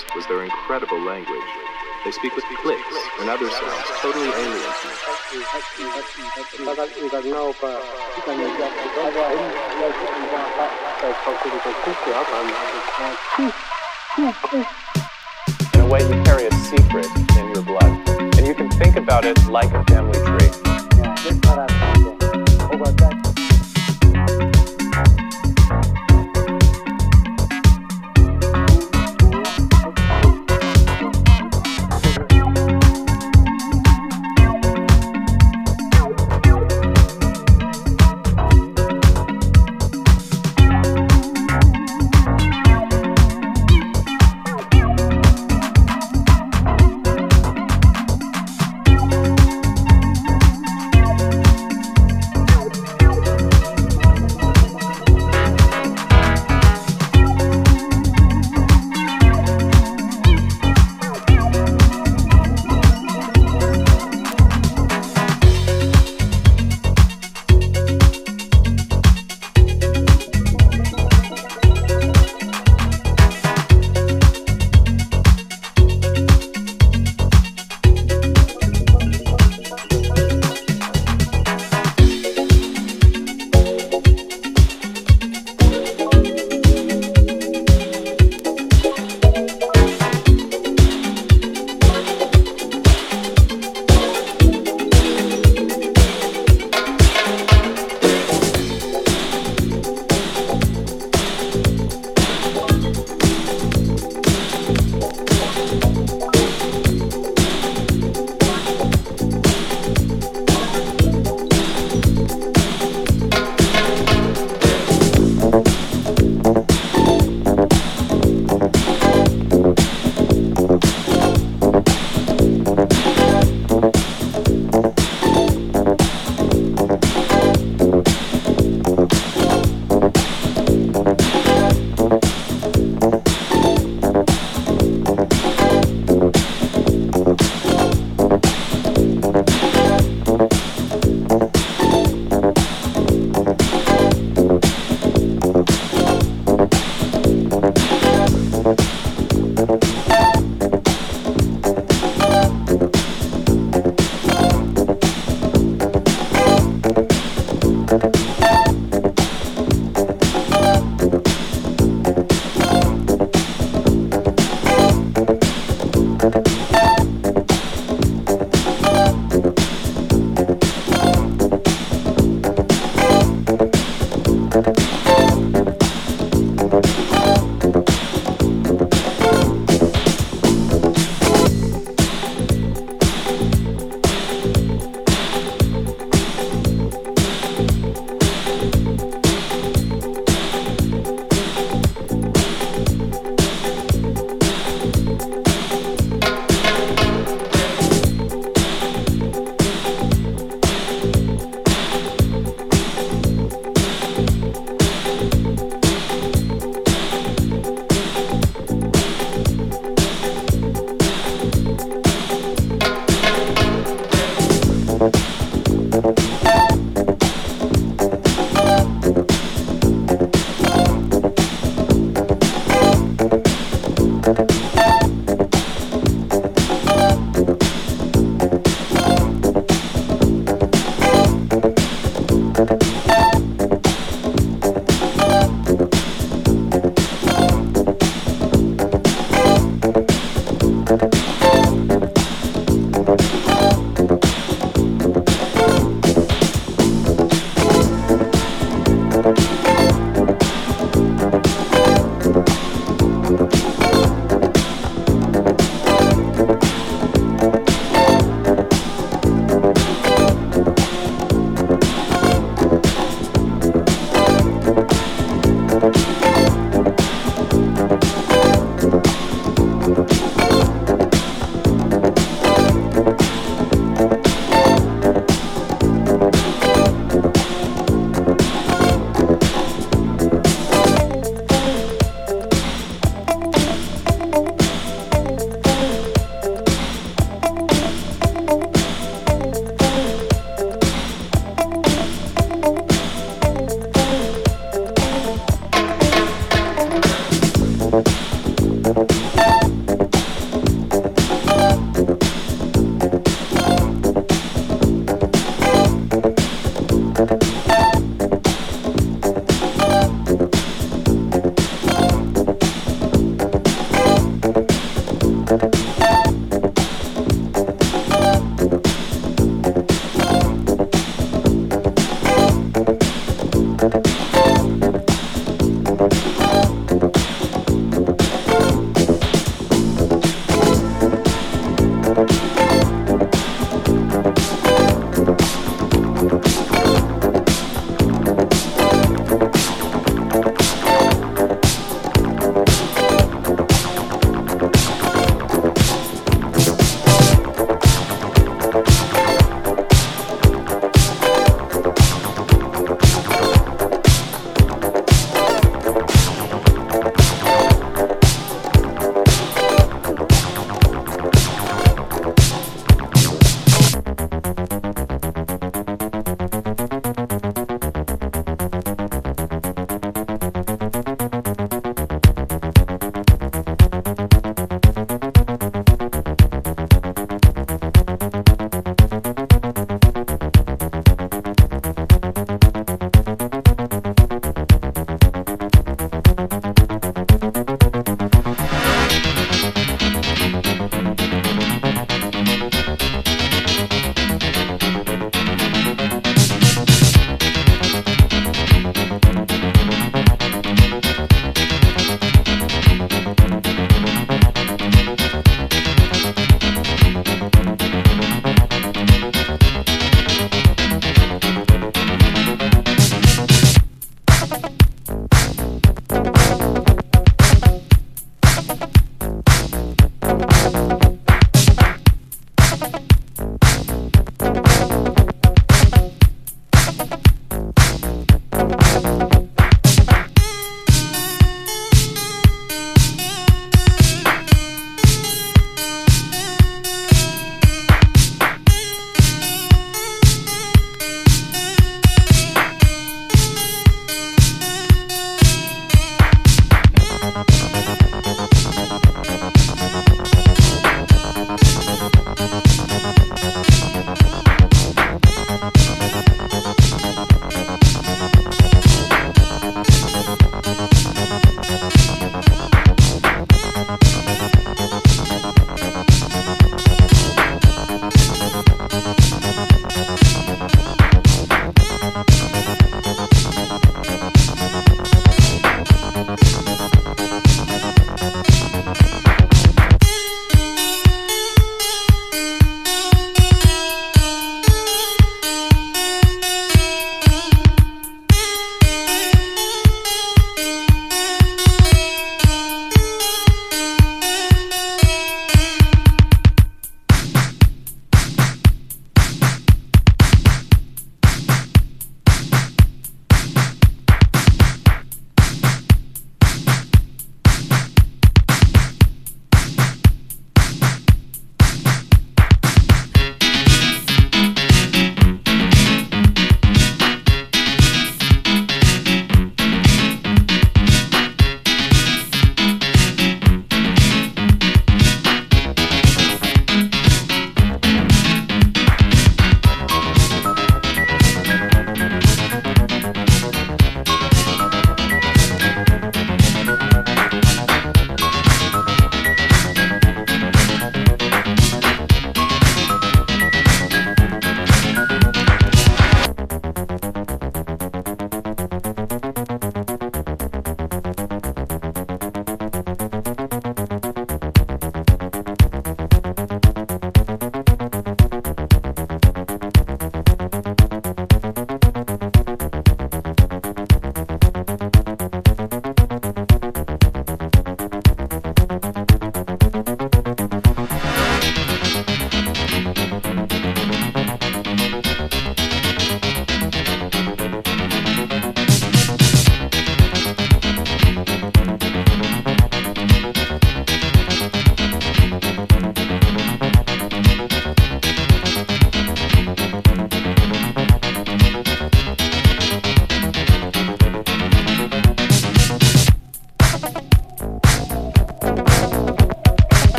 thing was their incredible language. They speak with clicks and other sounds totally alien to. In a way, you carry a secret in your blood, and you can think about it like a family tree.